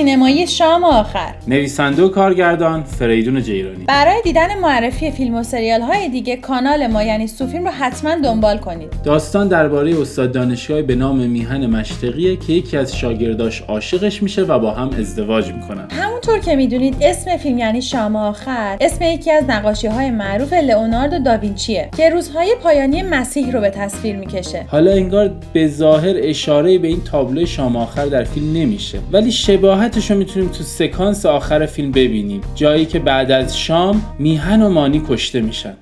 سینمایی شام آخر. نویسنده و کارگردان فریدون جیرانی. برای دیدن معرفی فیلم و سریال های دیگه کانال ما یعنی سوفیلم رو حتما دنبال کنید. داستان درباره استاد دانشگاهی به نام میهن مشتقیه که یکی از شاگرداش عاشقش میشه و با هم ازدواج می‌کنن. همونطور که می‌دونید اسم فیلم یعنی شام آخر اسم یکی از نقاشی های معروف لئوناردو داوینچیه که روزهای پایانی مسیح رو به تصویر می‌کشه. حالا انگار به ظاهر اشاره به این تابلو شام آخر در فیلم نمیشه. ولی شباهتش رو می‌تونیم تو سکانس آخر فیلم ببینیم. جایی که بعد از شام میهن و مانی کشته میشن.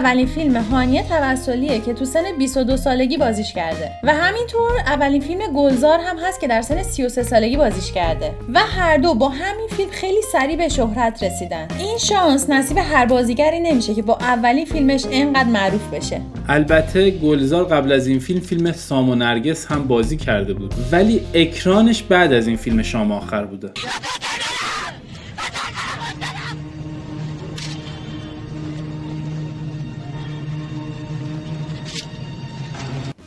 اولین فیلم هانیه توسلیه که تو سن 22 سالگی بازیش کرده. و همینطور اولین فیلم گلزار هم هست که در سن 33 سالگی بازیش کرده. و هر دو با همین فیلم خیلی سریع به شهرت رسیدن. این شانس نصیب هر بازیگری نمیشه که با اولین فیلمش انقدر معروف بشه. البته گلزار قبل از این فیلم فیلم سام و نرگس هم بازی کرده بود. ولی اکرانش بعد از این فیلم شام آخر بوده.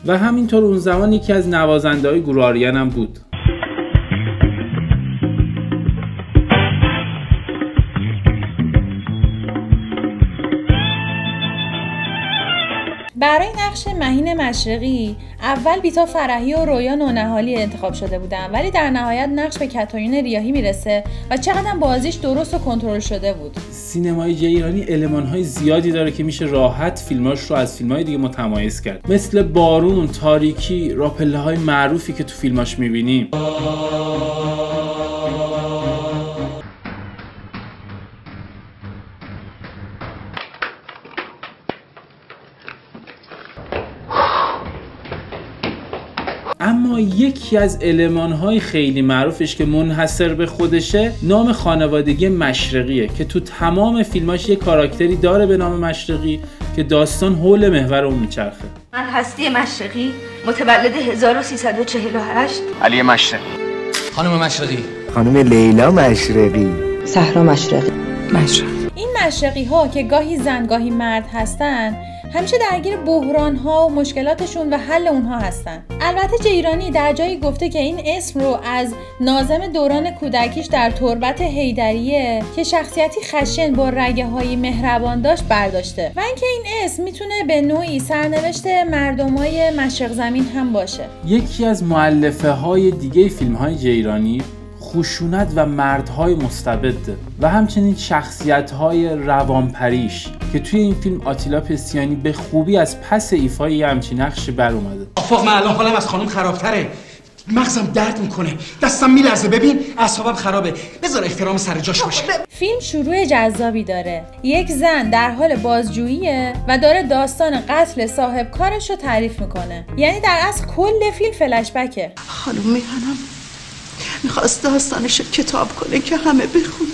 و همینطور اون زمان یکی از نوازنده های گروه آریان هم بود. برای نقش مهین مشرقی اول بیتا فرحی و رویا نونهالی انتخاب شده بودن ولی در نهایت نقش به کتایون ریاهی می‌رسه و چقدر بازیش درست و کنترل شده بود. سینمای ایرانی المان های زیادی داره که میشه راحت فیلماش رو از فیلم های دیگه متمایز کرد. مثل بارون، تاریکی، راپله های معروفی که تو فیلماش می‌بینیم. یکی از های خیلی معروفش که منحصر به خودشه نام خانوادگی مشرقیه که تو تمام فیلماش یه کاراکتری داره به نام مشرقی که داستان حول محور اون میچرخه. من هستی مشرقی متولد 1348 علی مشرقی. خانم مشرقی. خانم لیلا مشرقی. صحرا مشرقی. مشرقی. مشرقی ها که گاهی زن گاهی مرد هستن همیشه درگیر بحران ها و مشکلاتشون و حل اونها هستن. البته جیرانی در جایی گفته که این اسم رو از نازم دوران کودکیش در تربت هیدریه که شخصیتی خشن با رگه های مهربان داشت برداشته. و اینکه این اسم می‌تونه به نوعی سرنوشت مردمای مشرق زمین هم باشه. یکی از معلفه های دیگه فیلم های جیرانی خشونت و مردهای مستبده و همچنین شخصیت های روانپریش که توی این فیلم آتیلا پسیانی به خوبی از پس ایفای یه همچین نقش بر اومده آفاق من الان حالم از خانم خرابتره. مغزم درد می‌کنه. دستم میلرزه. ببین اعصابم خرابه. بذار احترام سر جاش باشه. فیلم شروع جذابی داره. یک زن در حال بازجوییه و داره داستان قتل صاحب کارش رو تعریف می‌کنه. یعنی در اصل کل فیلم فلشبکه. خانم میهنم. می‌خواست داستانش کتاب کنه که همه بخون.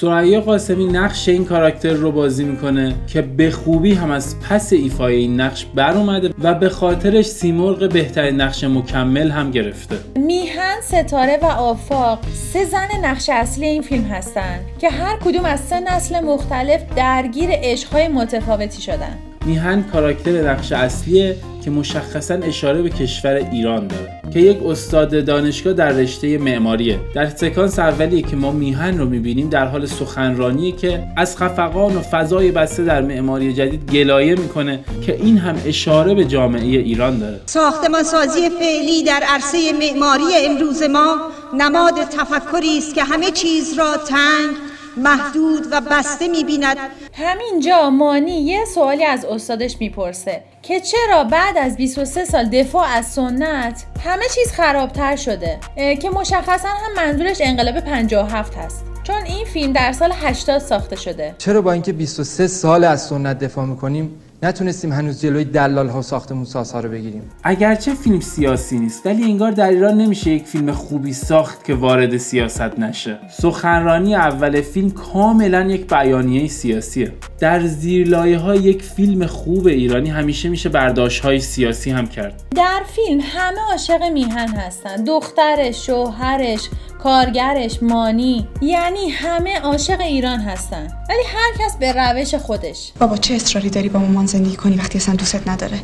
سریا قاسمی نقش این کاراکتر رو بازی می‌کنه که به خوبی هم از پس ایفای این نقش بر اومده و به خاطرش سیمرغ بهترین نقش مکمل هم گرفته. میهن ستاره و آفاق سه زن نقش اصلی این فیلم هستن که هر کدوم از سه نسل مختلف درگیر عشقهای متفاوتی شدن. میهن کاراکتر نقش اصلیه که مشخصا اشاره به کشور ایران داره که یک استاد دانشگاه در رشته معماریه. در سکانس اولیه که ما میهن رو می‌بینیم در حال سخنرانیه که از خفقان و فضای بسته در معماری جدید گلایه می‌کنه که این هم اشاره به جامعه ایران داره. ساختمان سازی فعلی در عرصه معماری امروز ما نماد تفکری است که همه چیز را تنگ محدود و بسته می‌بیند. همینجا مانی یه سوالی از استادش می‌پرسه که چرا بعد از 23 سال دفاع از سنت همه چیز خرابتر شده؟ که مشخصا هم منظورش انقلاب 57 هست. چون این فیلم در سال 80 ساخته شده. چرا با اینکه 23 سال از سنت دفاع می‌کنیم نتونستیم هنوز جلوی دلال ها ساختمون سازها رو بگیریم. اگرچه فیلم سیاسی نیست ولی انگار در ایران نمیشه یک فیلم خوبی ساخت که وارد سیاست نشه. سخنرانی اول فیلم کاملا یک بیانیه سیاسیه. در زیرلایه های یک فیلم خوب ایرانی همیشه میشه برداشت های سیاسی هم کرد. در فیلم همه عاشق میهن هستن. دخترش شوهرش کارگرش مانی یعنی همه عاشق ایران هستن. ولی هر کس به روش خودش. بابا چه اصراری داری با مامان زندگی کنی وقتی اصلا دوست نداره؟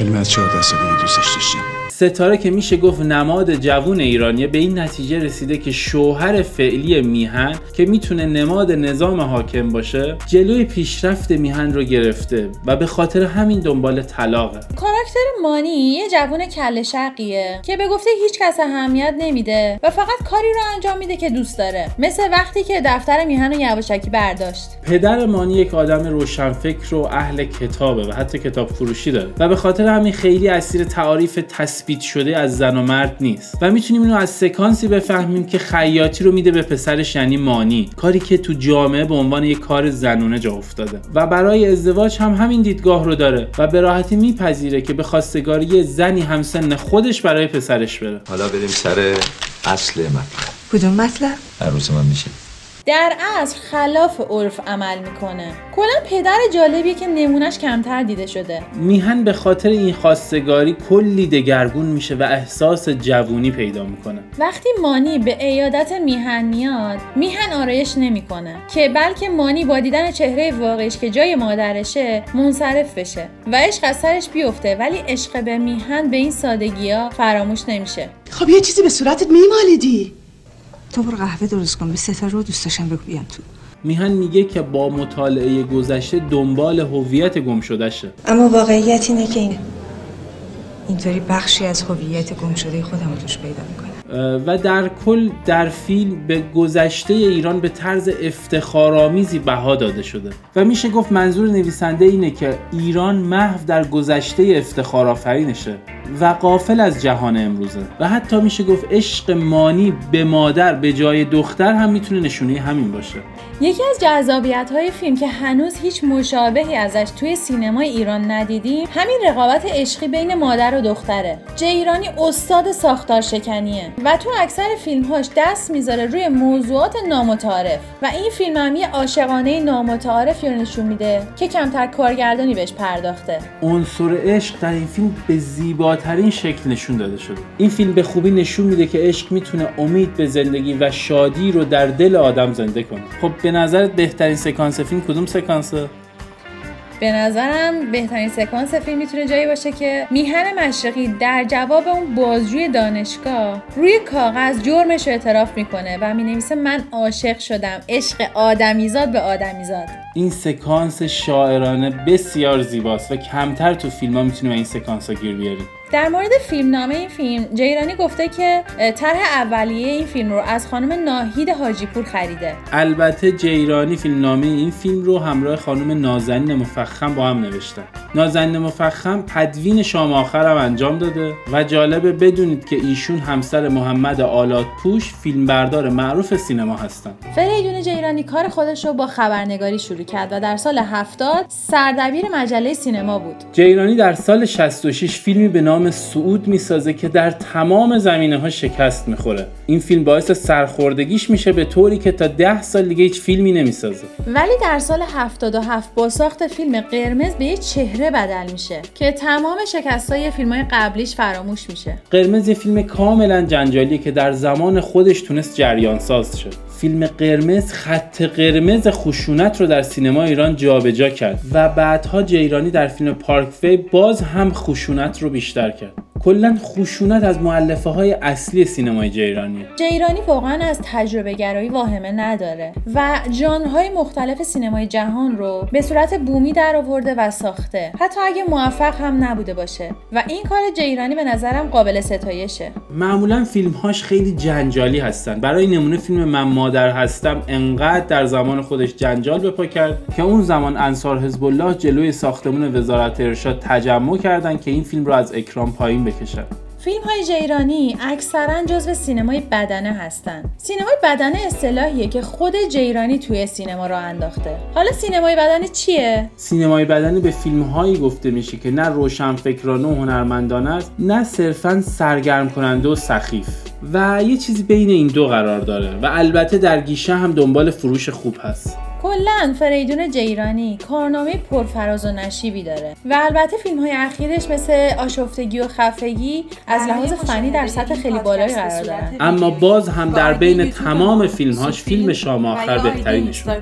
علم از 14 سالگی دوستش داشتم ستاره که میشه گفت نماد جوون ایرانیه به این نتیجه رسیده که شوهر فعلی میهن که می‌تونه نماد نظام حاکم باشه جلوی پیشرفت میهن رو گرفته و به خاطر همین دنبال طلاقه. کاراکتر مانی یه جوون کله شقیه که به گفته هیچ کس اهمیت نمیده و فقط کاری رو انجام میده که دوست داره مثل وقتی که دفتر میهن رو یواشکی برداشت. پدر مانی یک آدم روشنفکر و اهل کتابه و حتی کتاب فروشی داره و به خاطر همین خیلی اسیر تعاریف تثبیت شده از زن و مرد نیست. و می‌تونیم اینو از سکانسی بفهمیم که خیاطی رو میده به پسرش یعنی مانی. کاری که تو جامعه به عنوان یک کار زنونه جا افتاده. و برای ازدواج هم همین دیدگاه رو داره و به راحتی میپذیره که به خواستگاری زنی همسن خودش برای پسرش بره. حالا بریم سر اصل مطلب. کدوم مطلب؟ عروس من میشه. در اصل خلاف عرف عمل می‌کنه. کلا پدر جالبیه که نمونش کمتر دیده شده. میهن به خاطر این خواستگاری کلی دگرگون میشه و احساس جوونی پیدا می‌کنه. وقتی مانی به ایادت میهن میاد میهن آرایش نمی‌کنه که بلکه مانی با دیدن چهره واقعیش که جای مادرشه منصرف بشه و عشق از سرش بیفته ولی عشق به میهن به این سادگی ها فراموش نمیشه. خب یه چیزی به صورتت میمالیدی؟ تو برو قهوه درست کن به ستاره رو دوست داشتم بگو بیان تو. میهن میگه که با مطالعه گذشته دنبال هویت گم شدهشه اما واقعیت اینه که این اینطوری بخشی از هویت گم شده خودم رو توش پیدا می‌کنم و در کل در فیلم به گذشته ایران به طرز افتخارآمیزی بها داده شده. و میشه گفت منظور نویسنده اینه که ایران محو در گذشته افتخارآفرینشه و قافل از جهان امروزه. و حتی میشه گفت عشق مانی به مادر به جای دختر هم می‌تونه نشونه همین باشه. یکی از جذابیت های فیلم که هنوز هیچ مشابهی ازش توی سینمای ایران ندیدیم همین رقابت عشقی بین مادر و دختره. جیرانی استاد ساختار شکنیه و تو اکثر فیلمهاش دست می‌ذاره روی موضوعات نامتعارف و این فیلم هم یه عاشقانه نامتعارفی رو نشون میده که کمتر کارگردانی بهش پرداخته. عنصر عشق در این فیلم به زیباترین شکل نشون داده شده. این فیلم به خوبی نشون میده که عشق می‌تونه امید به زندگی و شادی رو در دل آدم زنده کنه. خب به نظرت بهترین سکانس فیلم کدوم سکانسه به نظرم بهترین سکانس فیلم می‌تونه جایی باشه که میهن مشرقی در جواب اون بازجوی دانشگاه روی کاغذ جرمش رو اعتراف می‌کنه و می‌نویسه من عاشق شدم عشق آدمیزاد به آدمیزاد. این سکانس شاعرانه بسیار زیباست و کمتر تو فیلم ها می‌تونیم این سکانس ها گیر بیاریم در مورد فیلم نامه این فیلم جیرانی گفته که طرح اولیه این فیلم رو از خانم ناهید حاجی پور خریده. البته جیرانی فیلم نامه این فیلم رو همراه خانم نازنین مفخم با هم نوشتن. نازنین مفخم تدوین شام آخر هم انجام داده و جالبه بدونید که ایشون همسر محمد آلات پوش فیلمبردار معروف سینما هستن. فریدون جیرانی کار خودش رو با خبرنگاری شروع کرد و در سال 70 سردبیر مجله سینما بود. جیرانی در سال 66 فیلمی به نام سعود می‌سازه که در تمام زمینه ها شکست می‌خوره. این فیلم باعث سرخوردگیش میشه به طوری که تا ده سال دیگه هیچ فیلمی نمی‌سازه. ولی در سال 77 با ساخت فیلم قرمز به یه چهره بدل میشه که تمام شکستای فیلم های قبلیش فراموش میشه. قرمز یه فیلم کاملا جنجالیه که در زمان خودش تونست جریان ساز شد فیلم قرمز خط قرمز خشونت رو در سینما ایران جابجا کرد و بعدها جیرانی در فیلم پارک فی باز هم خشونت رو بیشتر کرد. کلا خشونت از معلفه های اصلی سینمای جیرانی جیرانی واقعا از تجربه گرایی واهمه نداره و ژانرهای مختلف سینمای جهان رو به صورت بومی در آورده و ساخته. حتی اگه موفق هم نبوده باشه. و این کار جیرانی به نظرم قابل ستایشه. معمولا فیلمهاش خیلی جنجالی هستن. برای نمونه فیلم من مادر هستم انقدر در زمان خودش جنجال بپا کرد که اون زمان انصار حزب الله جلوی ساختمون وزارت ارشاد تجمع کردن که این فیلم رو از اکرام پایین بکشن. فیلم های جیرانی اکثرا جزو سینمای بدنه هستن. سینمای بدنه اصطلاحیه که خود جیرانی توی سینما را انداخته. حالا سینمای بدنه چیه؟ سینمای بدنه به فیلم هایی گفته میشه که نه روشنفکرانه و هنرمندانه است نه صرفا سرگرم کننده و سخیف. و یه چیزی بین این دو قرار داره و البته در گیشه هم دنبال فروش خوب هست. کلا فریدون جیرانی کارنامه پرفراز و نشیبی داره و البته فیلم های اخیرش مثل آشفتگی و خفگی از لحاظ فنی در سطح خیلی بالایی قرار دارن. اما باز هم در بین تمام فیلمهاش فیلم شام آخر بهترینشون.